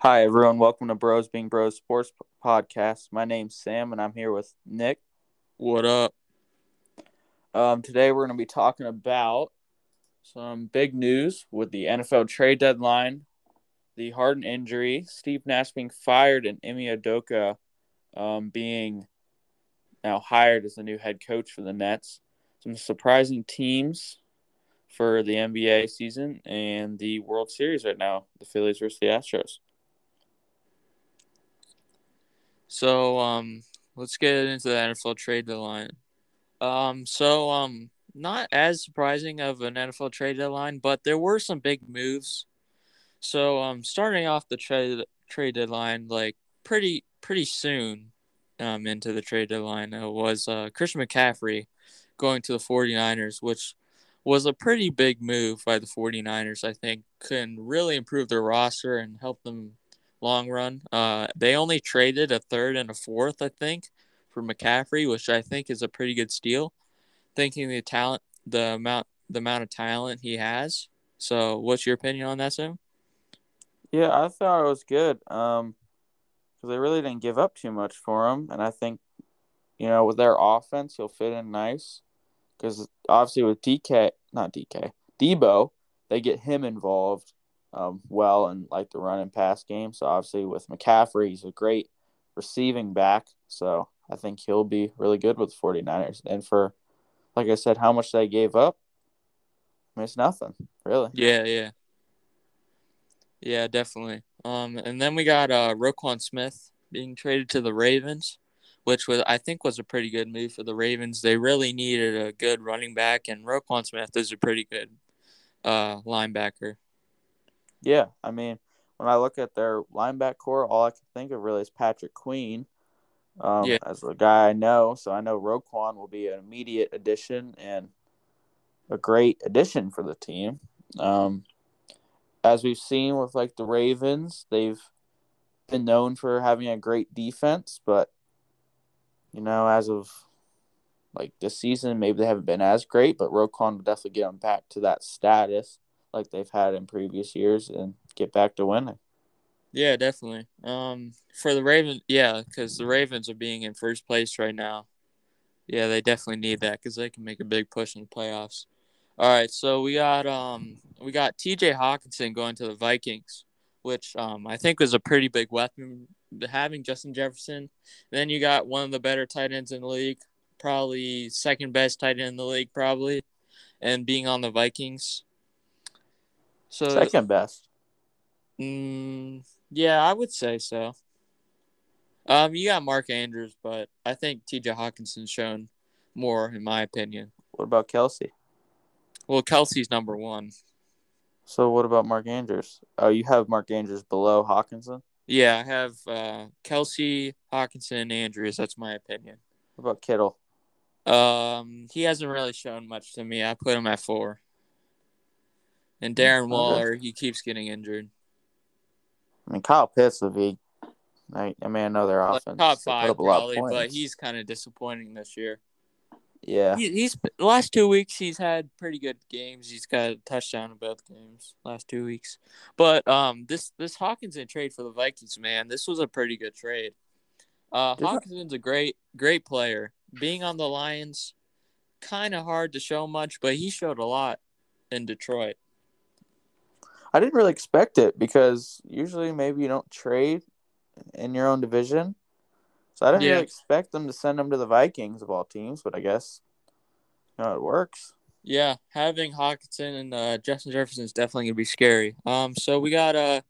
Hi, everyone. Welcome to Bros Being Bros Sports Podcast. My name's Sam, and I'm here with Nick. What up? Um, today, we're going to be talking about some big news with the NFL trade deadline, the Harden injury, Steve Nash being fired, and Ime Udoka um, being now hired as the new head coach for the Nets. Some surprising teams for the NBA season and the World Series right now, the Phillies versus the Astros. So, um, let's get into the NFL trade deadline. Um, so, um, not as surprising of an NFL trade deadline, but there were some big moves. So, um, starting off the trade trade deadline, like pretty pretty soon, um, into the trade deadline uh, was uh, Christian McCaffrey going to the 49ers, which was a pretty big move by the 49ers. I think can really improve their roster and help them long run. Uh, they only traded a third and a fourth, I think, for McCaffrey, which I think is a pretty good steal. Thinking the talent, the amount, the amount of talent he has. So, what's your opinion on that, Sam? Yeah, I thought it was good. Um, because they really didn't give up too much for him, and I think, you know, with their offense, he'll fit in nice. Because obviously with DK, not DK, Debo, they get him involved um, well in like the run and pass game. So obviously with McCaffrey, he's a great receiving back. So I think he'll be really good with the 49ers. And for, like I said, how much they gave up, I mean, it's nothing, really. Yeah, yeah. Yeah, definitely. Um, and then we got uh, Roquan Smith being traded to the Ravens, which was I think was a pretty good move for the Ravens. They really needed a good running back, and Roquan Smith is a pretty good uh, linebacker. Yeah, I mean, when I look at their linebacker core, all I can think of really is Patrick Queen. Um, yeah. as a guy I know, so I know Roquan will be an immediate addition and a great addition for the team. Um, as we've seen with like the Ravens, they've been known for having a great defense, but you know, as of like this season, maybe they haven't been as great, but Roquan will definitely get them back to that status like they've had in previous years and get back to winning. Yeah, definitely. Um, for the Ravens, yeah, because the Ravens are being in first place right now. Yeah, they definitely need that because they can make a big push in the playoffs. All right, so we got um we got T.J. Hockenson going to the Vikings, which um I think was a pretty big weapon having Justin Jefferson. Then you got one of the better tight ends in the league, probably second best tight end in the league, probably, and being on the Vikings. So second best. Mm, yeah, I would say so. Um, you got Mark Andrews, but I think T.J. Hockenson's shown more, in my opinion. What about Kelce? Well, Kelce's number one. So what about Mark Andrews? Oh, you have Mark Andrews below Hockenson. Yeah, I have uh, Kelce, Hockenson, and Andrews. That's my opinion. What about Kittle? Um, he hasn't really shown much to me. I put him at four. And Darren Waller, he keeps getting injured. I mean, Kyle Pitts would be. I, I mean, their offense top five probably, but he's kind of disappointing this year. Yeah, he, he's the last two weeks he's had pretty good games. He's got a touchdown in both games last two weeks. But um, this this Hockenson trade for the Vikings, man, this was a pretty good trade. Uh, Hockenson's a great great player. Being on the Lions, kind of hard to show much, but he showed a lot in Detroit. I didn't really expect it because usually maybe you don't trade in your own division. So I didn't yeah. really expect them to send him to the Vikings of all teams, but I guess you know it works. Yeah, having Hockenson and uh, Justin Jefferson is definitely gonna be scary. Um, so we got uh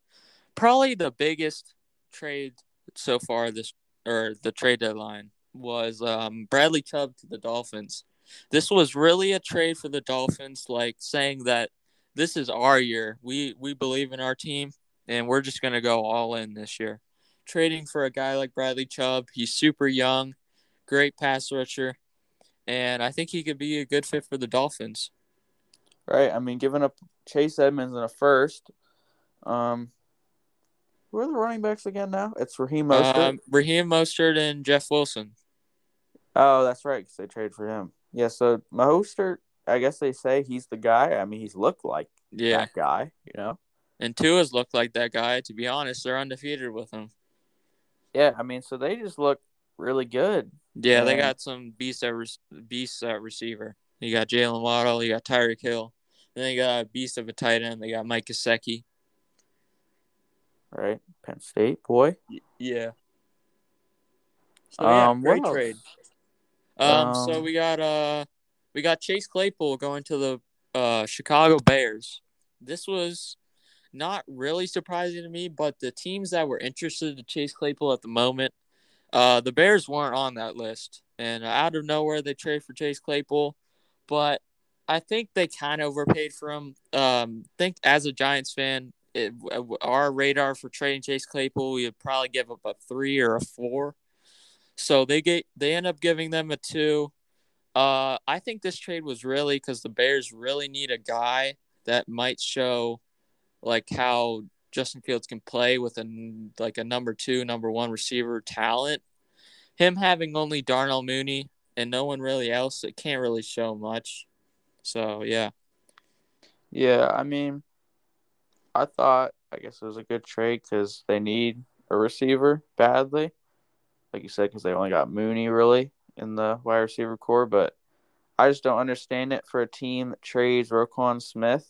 probably the biggest trade so far this or the trade deadline was um Bradley Chubb to the Dolphins. This was really a trade for the Dolphins, like saying that this is our year. We we believe in our team, and we're just gonna go all in this year trading for a guy like Bradley Chubb. He's super young, great pass rusher, and I think he could be a good fit for the Dolphins. Right. I mean, giving up Chase Edmonds in a first. Um, who are the running backs again now? It's Raheem Mostert. Um, Raheem Mostert and Jeff Wilson. Oh, that's right, because they traded for him. Yeah, so Mostert, I guess they say he's the guy. I mean, he's looked like yeah. that guy, you know? And Tua's looked like that guy. To be honest, they're undefeated with him. Yeah, I mean, so they just look really good. Yeah, they got some beast at re- beast at receiver. You got Jaylen Waddle, you got Tyreek Hill, and then you got a beast of a tight end. They got Mike Gesicki. Right, Penn State boy. Yeah. So, yeah, um, great trade. Um, um, so we got uh, we got Chase Claypool going to the uh Chicago Bears. This was not really surprising to me, but the teams that were interested in Chase Claypool at the moment, uh, the Bears weren't on that list. And out of nowhere, they trade for Chase Claypool. But I think they kind of overpaid for him. Um, think as a Giants fan, it, our radar for trading Chase Claypool, we'd probably give up a three or a four. So they get they end up giving them a two. Uh, I think this trade was really because the Bears really need a guy that might show like how Justin Fields can play with a like a number two, number one receiver talent. Him having only Darnell Mooney and no one really else, it can't really show much. So yeah. Yeah, I mean, I thought I guess it was a good trade because they need a receiver badly, like you said, because they only got Mooney really in the wide receiver core. But I just don't understand it for a team that trades Roquan Smith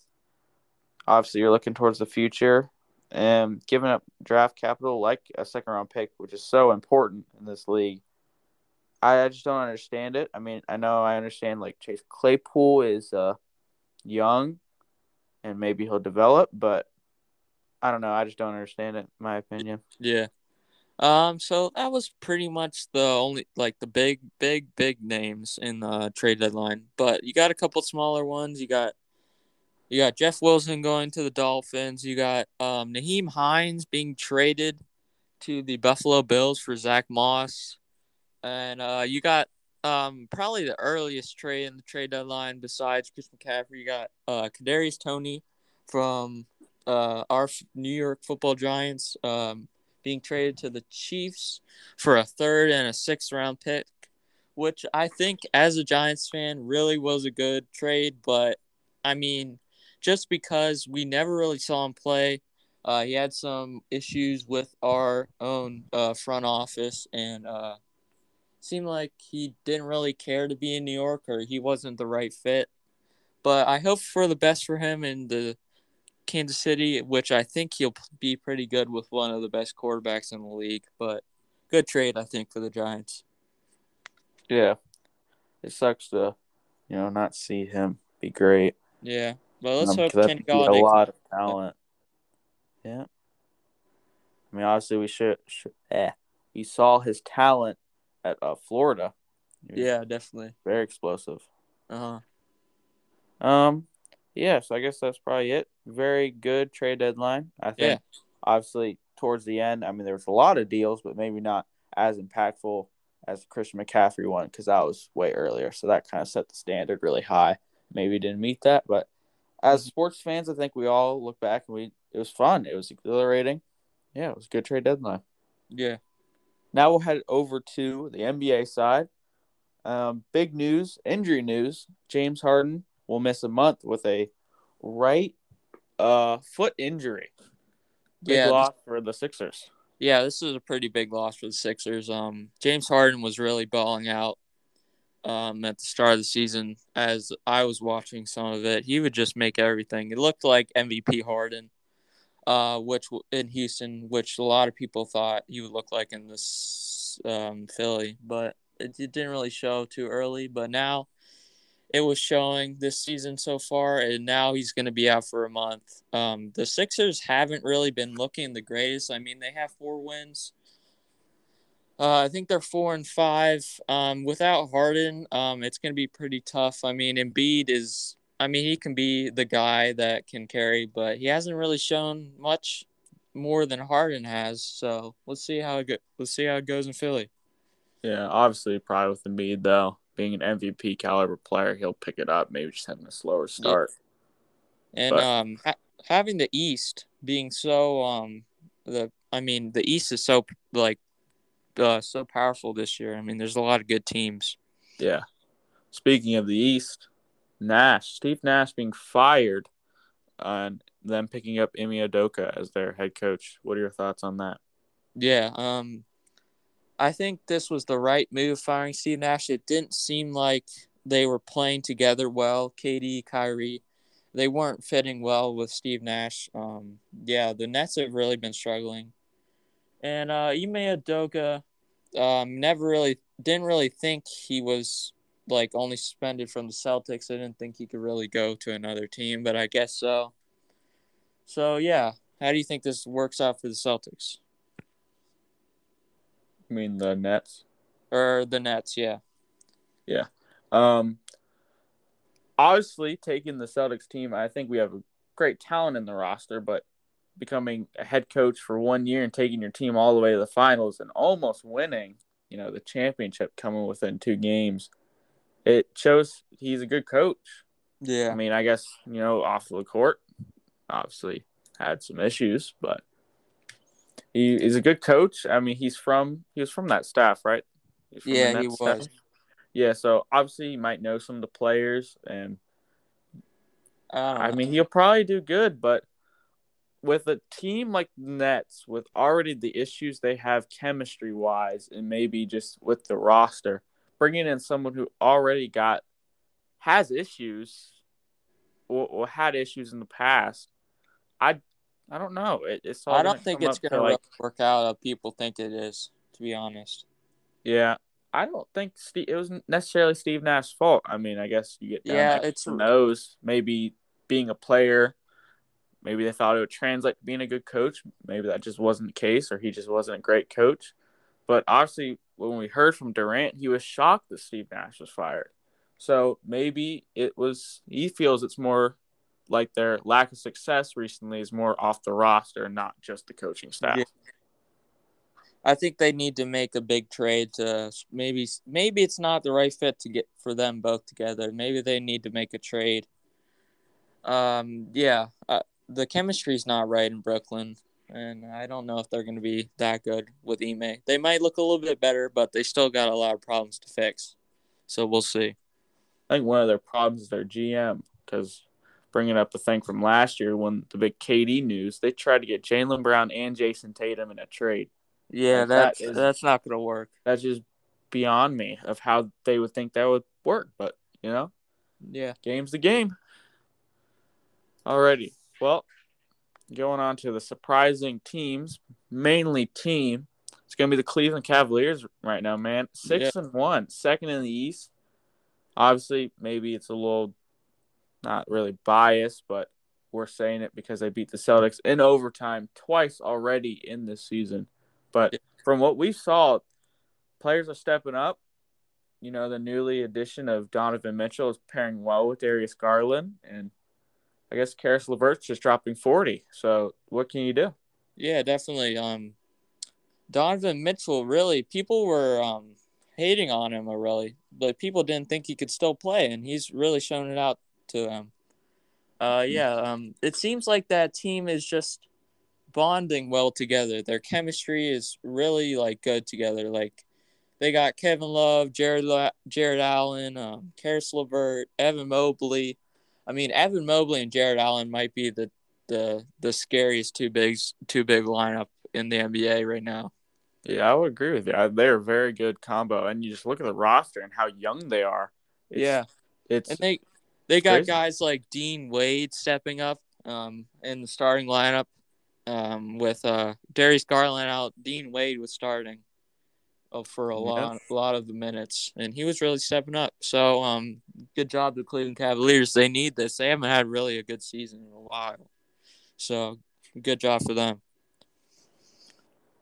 obviously you're looking towards the future and giving up draft capital like a second round pick, which is so important in this league. I, I just don't understand it. I mean, I know I understand like Chase Claypool is uh, young and maybe he'll develop, but I don't know. I just don't understand it, my opinion. Yeah. Um, so that was pretty much the only like the big, big, big names in the trade deadline. But you got a couple smaller ones. You got you got Jeff Wilson going to the Dolphins. You got um, Nyheim Hines being traded to the Buffalo Bills for Zach Moss. And uh, you got um, probably the earliest trade in the trade deadline besides Chris McCaffrey. You got uh, Kadarius Toney from uh, our New York Football Giants um, being traded to the Chiefs for a third and a sixth round pick, which I think, as a Giants fan, really was a good trade. But I mean, just because we never really saw him play. Uh, he had some issues with our own uh, front office and uh, seemed like he didn't really care to be in New York or he wasn't the right fit. But I hope for the best for him and the Kansas City, which I think he'll be pretty good with one of the best quarterbacks in the league. But good trade, I think, for the Giants. Yeah, it sucks to, you know, not see him be great. Yeah, well, let's um, hope Kenny Golladay. A lot of talent. Yeah. I mean, obviously, we should. should eh. You saw his talent at uh, Florida. Yeah, definitely. Very explosive. Uh huh. Um. Yeah. So I guess that's probably it. Very good trade deadline. I think. Yeah. Obviously, towards the end, I mean, there was a lot of deals, but maybe not as impactful as the Christian McCaffrey one because that was way earlier. So that kind of set the standard really high. Maybe didn't meet that, but as sports fans, I think we all look back and we it was fun. It was exhilarating. Yeah, it was a good trade deadline. Yeah. Now we'll head over to the NBA side. Um, big news, injury news. James Harden will miss a month with a right uh, foot injury. Big yeah, loss this, for the Sixers. Yeah, this is a pretty big loss for the Sixers. Um, James Harden was really balling out um, at the start of the season, as I was watching some of it, he would just make everything. It looked like MVP Harden, uh, which in Houston, which a lot of people thought he would look like in this um, Philly, but it, it didn't really show too early. But now it was showing this season so far, and now he's going to be out for a month. Um, the Sixers haven't really been looking the greatest. I mean, they have four wins uh, I think they're four and five. Um, without Harden, um, it's going to be pretty tough. I mean, Embiid is. I mean, he can be the guy that can carry, but he hasn't really shown much more than Harden has. So let's see how it go- let's see how it goes in Philly. Yeah, obviously, probably with Embiid though, being an MVP caliber player, he'll pick it up. Maybe just having a slower start. Yeah. And but... um, ha- having the East being so um, the I mean, the East is so like uh, so powerful this year. I mean, there's a lot of good teams. Yeah. Speaking of the East, Nash, Steve Nash being fired and them picking up Ime Udoka as their head coach. What are your thoughts on that? Yeah, um, I think this was the right move firing Steve Nash. It didn't seem like they were playing together well. KD, Kyrie, they weren't fitting well with Steve Nash. Um, yeah, the Nets have really been struggling. And uh, Ime Udoka, um, never really didn't really think he was like only suspended from the Celtics. I didn't think he could really go to another team, but I guess so. So yeah, how do you think this works out for the Celtics? I mean the Nets or the Nets? Yeah, yeah. Um, obviously, taking the Celtics team, I think we have a great talent in the roster, but becoming a head coach for one year and taking your team all the way to the finals and almost winning, you know, the championship coming within two games, it shows he's a good coach. Yeah. I mean, I guess, you know, off the court, obviously had some issues, but he is a good coach. I mean, he's from he was from that staff, right? Yeah, he was. Yeah, so obviously you might know some of the players, and I, I mean he'll probably do good, but with a team like Nets, with already the issues they have chemistry wise, and maybe just with the roster, bringing in someone who already got has issues or, or had issues in the past, I I don't know. It, it's I don't think it's gonna like, work out how people think it is. To be honest. Yeah, I don't think Steve, it was necessarily Steve Nash's fault. I mean, I guess you get yeah, it's who knows. Maybe being a player, maybe they thought it would translate to being a good coach. Maybe that just wasn't the case, or he just wasn't a great coach. But obviously, when we heard from Durant, he was shocked that Steve Nash was fired. So maybe it was he feels it's more like their lack of success recently is more off the roster, not just the coaching staff. Yeah. I think they need to make a big trade to maybe maybe it's not the right fit to get for them both together. Maybe they need to make a trade. Um, yeah, uh, the chemistry's not right in Brooklyn, and I don't know if they're going to be that good with Ime. They might look a little bit better, but they still got a lot of problems to fix. So we'll see. I think one of their problems is their GM because bringing up the thing from last year when the big KD news, they tried to get Jaylen Brown and Jayson Tatum in a trade. Yeah, that's that is, that's not gonna work. That's just beyond me of how they would think that would work. But you know, yeah, game's the game. Alrighty, well, going on to the surprising teams, mainly team. It's gonna be the Cleveland Cavaliers right now, man. Six yeah. and one, second in the East. Obviously, maybe it's a little not really biased, but we're saying it because they beat the Celtics in overtime twice already in this season. But from what we saw, players are stepping up. You know, the newly addition of Donovan Mitchell is pairing well with Darius Garland, and I guess Caris LeVert's just dropping forty. So what can you do? Yeah, definitely. Um, Donovan Mitchell, really, people were um hating on him, really, but people didn't think he could still play, and he's really shown it out to them. Uh, yeah. Um, it seems like that team is just bonding well together. Their chemistry is really like good together. Like they got Kevin Love, Jared La- Jarrett Allen, um, Caris LeVert, Evan Mobley. I mean, Evan Mobley and Jarrett Allen might be the the the scariest two bigs two big lineup in the NBA right now. Yeah, I would agree with you. They're a very good combo, and you just look at the roster and how young they are. It's, yeah, it's and they they got crazy. guys like Dean Wade stepping up um, in the starting lineup um, with uh, Darius Garland out, Dean Wade was starting uh, for a lot, a lot of the minutes, and he was really stepping up. So, um, good job to Cleveland Cavaliers. They need this. They haven't had really a good season in a while, so good job for them.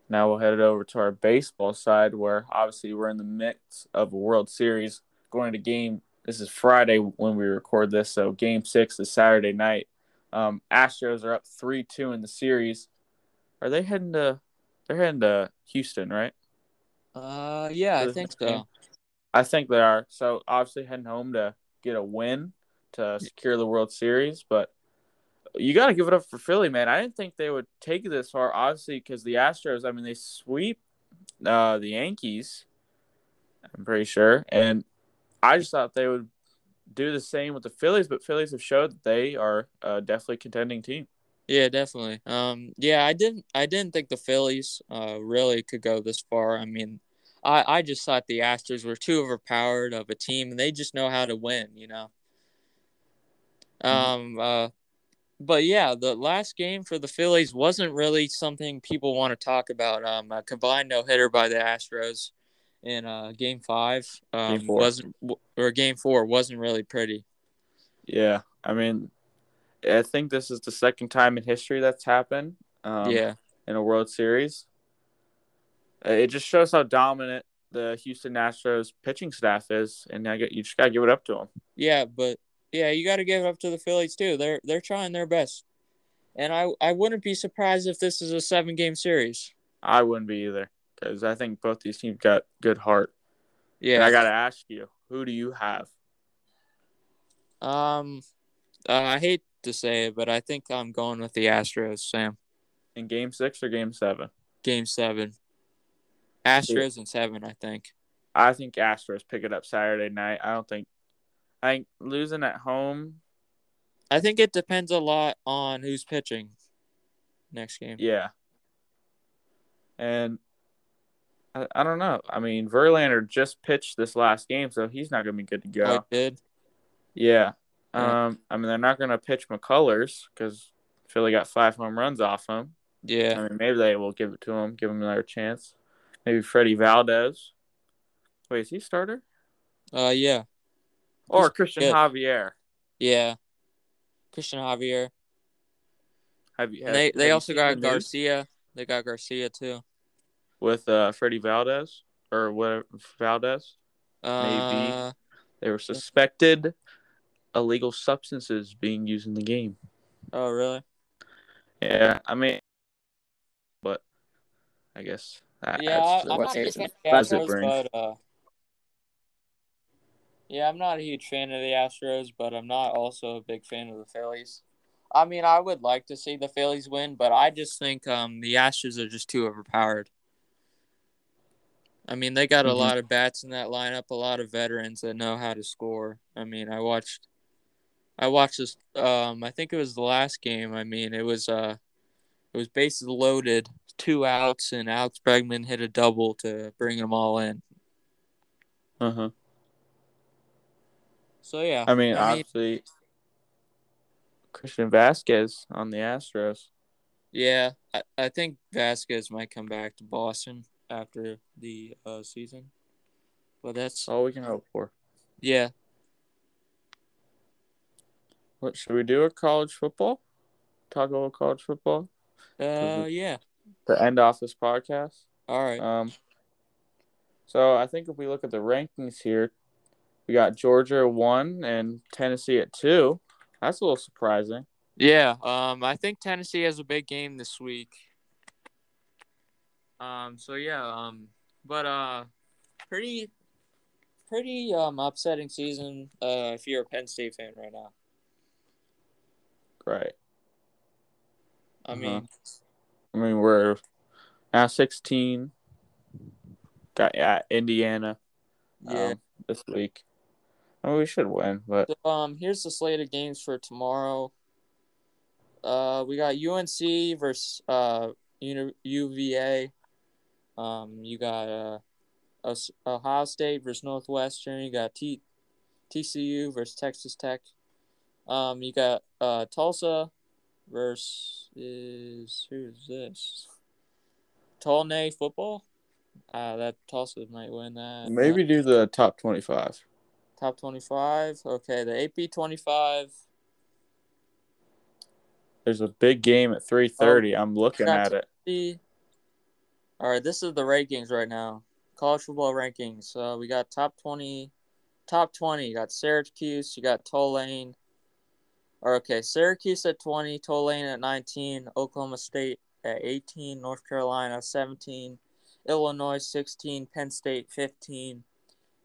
Now we'll head it over to our baseball side, where obviously we're in the mix of a World Series going to game. This is Friday when we record this, so Game Six is Saturday night. Um, Astros are up three two in the series. Are they heading to? They're heading to Houston, right? Uh, yeah, I think so. I think they are. So obviously heading home to get a win to secure the World Series, but you got to give it up for Philly, man. I didn't think they would take it this far, obviously, because the Astros. I mean, they sweep uh, the Yankees. I'm pretty sure, and I just thought they would do the same with the Phillies, but Phillies have showed that they are definitely contending team. Yeah, definitely. Um, yeah, I didn't, I didn't think the Phillies uh, really could go this far. I mean, I, I just thought the Astros were too overpowered of a team, and they just know how to win. You know. Mm-hmm. Um. Uh, but yeah, the last game for the Phillies wasn't really something people want to talk about. Um, a combined no hitter by the Astros in uh, Game Five um, game wasn't or Game Four wasn't really pretty. Yeah, I mean, I think this is the second time in history that's happened. Um, yeah, in a World Series, it just shows how dominant the Houston Astros pitching staff is, and I get you just gotta give it up to them. Yeah, but yeah, you got to give it up to the Phillies too. They're they're trying their best, and I I wouldn't be surprised if this is a seven game series. I wouldn't be either because I think both these teams got good heart. Yeah, and I got to ask you, who do you have? Um, uh, I hate to say it, but I think I'm going with the Astros, Sam. In Game Six or Game Seven? Game Seven. Astros yeah. in seven, I think. I think Astros pick it up Saturday night. I don't think I think losing at home. I think it depends a lot on who's pitching next game. Yeah. And I, I don't know. I mean, Verlander just pitched this last game, so he's not going to be good to go. Oh, did? Yeah. yeah. Um. I mean, they're not going to pitch McCullers because Philly got five home runs off him. Yeah. I mean, maybe they will give it to him, give him another chance. Maybe Freddie Valdez. Wait, is he starter? Uh, yeah. Or Christian good. Javier. Yeah, Christian Javier. Have you? Have, they they also got Garcia. They got Garcia too. With uh Freddie Valdez or whatever Valdez. Uh, Maybe they were suspected illegal substances being used in the game. Oh really? Yeah, I mean, but I guess that, yeah, that's, I'm what, not it, what it brings. But, uh, yeah, I'm not a huge fan of the Astros, but I'm not also a big fan of the Phillies. I mean, I would like to see the Phillies win, but I just think um, the Astros are just too overpowered. I mean, they got a mm-hmm. lot of bats in that lineup, a lot of veterans that know how to score. I mean, I watched, I watched this. Um, I think it was the last game. I mean, it was uh, it was bases loaded, two outs, and Alex Bregman hit a double to bring them all in. Uh huh. So yeah. I mean, I obviously, mean, Christian Vasquez on the Astros. Yeah, I, I think Vasquez might come back to Boston after the uh, season, but that's all we can hope for. Yeah. What should we do? A college football? Talk about college football. Uh, yeah. To end off this podcast. All right. Um. So I think if we look at the rankings here, we got Georgia one and Tennessee at two. That's a little surprising. Yeah, um, I think Tennessee has a big game this week. Um, so yeah, um, but uh, pretty, pretty um upsetting season. Uh, if you're a Penn State fan right now. Right. I uh-huh. mean, I mean we're now sixteen. Got yeah, Indiana. Yeah. Um, this week. Oh, we should win, but so, um, here's the slate of games for tomorrow. Uh, we got UNC versus uh UVA. Um, you got uh, Ohio State versus Northwestern. You got T, TCU versus Texas Tech. Um, you got uh Tulsa versus who's this? Tulane football. Uh, that Tulsa might win that. Maybe do the top twenty-five. Top 25. Okay, the AP 25. There's a big game at 3:30. Oh, I'm looking at it. All right, this is the rankings right now. College football rankings. Uh, we got top 20. Top 20. You got Syracuse. You got Tulane. Okay, Syracuse at 20, Tulane at 19, Oklahoma State at 18, North Carolina 17, Illinois 16, Penn State 15,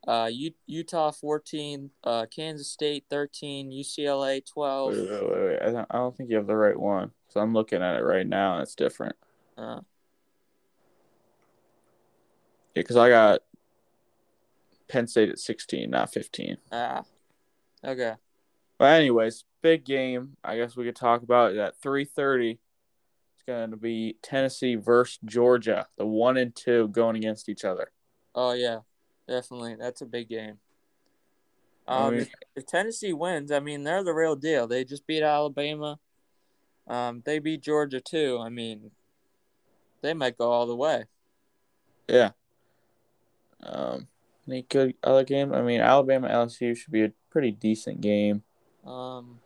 uh, U- Utah 14, uh, Kansas State 13, UCLA 12. Wait, wait, wait, wait. I, don't, I don't think you have the right one. So I'm looking at it right now and it's different. Uh, yeah, because I got Penn State at 16, not 15. Ah. Okay. But anyways, big game. I guess we could talk about it at three thirty. It's going to be Tennessee versus Georgia, the one and two going against each other. Oh yeah, definitely. That's a big game. Um, I mean, if Tennessee wins, I mean they're the real deal. They just beat Alabama. Um, they beat Georgia too. I mean, they might go all the way. Yeah. Um, any good other game? I mean, Alabama LSU should be a pretty decent game. Um.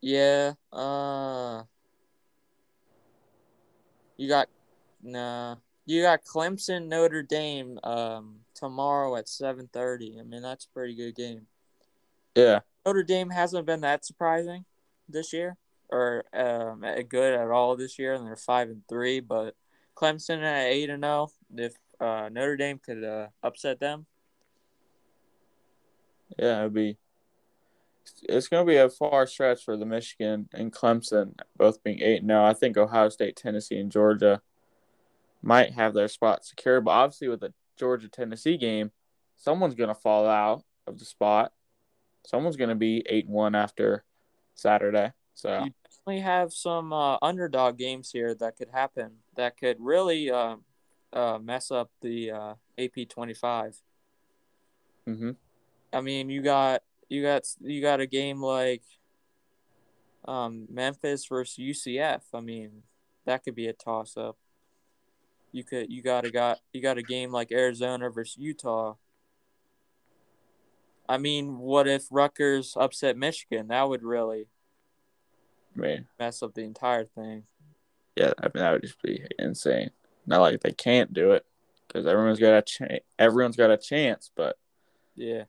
Yeah. Uh. You got nah. You got Clemson Notre Dame um tomorrow at seven thirty. I mean that's a pretty good game. Yeah. Notre Dame hasn't been that surprising this year or um, good at all this year, and they're five and three. But Clemson at eight and zero. Oh, if uh, Notre Dame could uh, upset them, yeah, it'd be. It's going to be a far stretch for the Michigan and Clemson both being eight now. I think Ohio State, Tennessee, and Georgia might have their spot secure, but obviously with the Georgia Tennessee game, someone's going to fall out of the spot. Someone's going to be eight and one after Saturday. So you definitely have some uh, underdog games here that could happen. That could really uh, uh, mess up the uh, AP twenty five. Mm-hmm. I mean, you got you got you got a game like um, Memphis versus UCF. I mean, that could be a toss up. You could you got a got you got a game like Arizona versus Utah. I mean, what if Rutgers upset Michigan? That would really I mean, mess up the entire thing. Yeah, I mean that would just be insane. Not like they can't do it because everyone's got a chance. Everyone's got a chance, but yeah.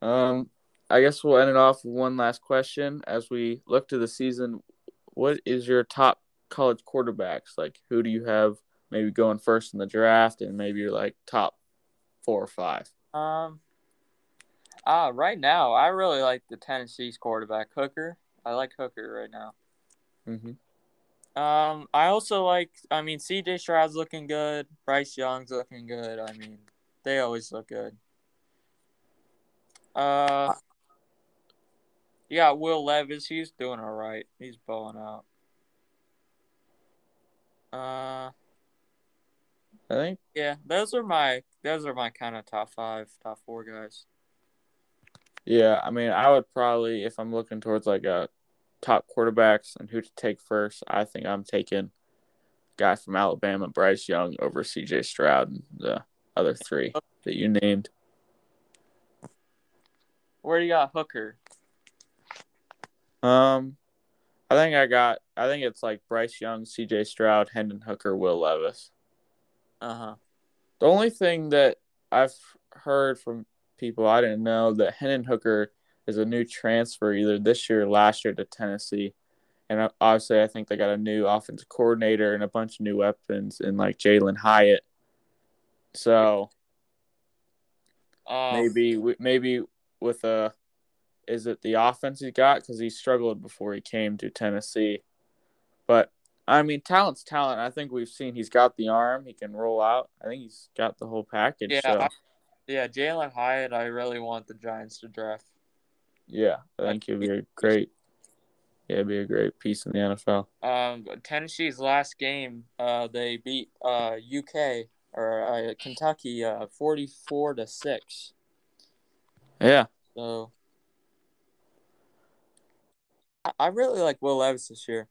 Um, I guess we'll end it off with one last question as we look to the season. What is your top college quarterbacks? Like, who do you have maybe going first in the draft, and maybe you're like top four or five? Um, uh, right now, I really like the Tennessee's quarterback Hooker. I like Hooker right now. Mm-hmm. Um, I also like. I mean, C.J. Stroud's looking good. Bryce Young's looking good. I mean, they always look good. Uh, you got Will Levis. He's doing all right. He's bowling out. Uh, I think. Yeah, those are my those are my kind of top five, top four guys. Yeah, I mean, I would probably if I'm looking towards like a top quarterbacks and who to take first, I think I'm taking guy from Alabama, Bryce Young, over C.J. Stroud and the other three that you named. Where do you got Hooker? Um, I think I got. I think it's like Bryce Young, C.J. Stroud, Hendon Hooker, Will Levis. Uh huh. The only thing that I've heard from people I didn't know that Hendon Hooker is a new transfer either this year or last year to Tennessee. And obviously, I think they got a new offensive coordinator and a bunch of new weapons in like Jalin Hyatt. So um, maybe maybe with a is it the offense he got because he struggled before he came to Tennessee. But I mean, talent's talent. I think we've seen he's got the arm. He can roll out. I think he's got the whole package. Yeah, so. I, yeah. Jalin Hyatt. I really want the Giants to draft. Yeah, I think be a great. Yeah, it'd be a great piece in the NFL. Um, Tennessee's last game, uh, they beat uh UK or uh, Kentucky, uh, forty-four to six. Yeah. So I, I really like Will Levis this year.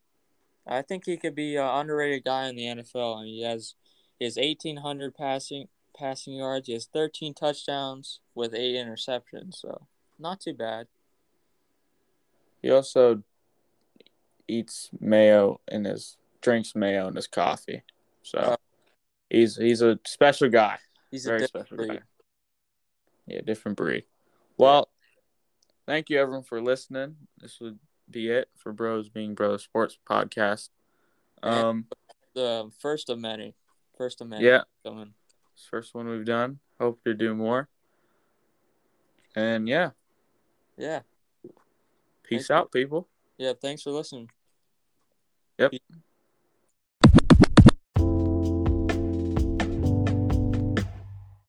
I think he could be an underrated guy in the NFL. I mean, he has he has eighteen hundred passing passing yards. He has thirteen touchdowns with eight interceptions. So not too bad. He also eats mayo in his drinks mayo in his coffee. So uh, he's he's a special guy. He's Very a special breed. guy. Yeah, different breed. Well, thank you everyone for listening. This would be it for Bros Being Bros Sports podcast. Um, the first of many. First of many. Yeah. Coming. First one we've done. Hope to do more. And yeah. Yeah. Peace thanks out, for, people. Yeah, thanks for listening. Yep. Peace.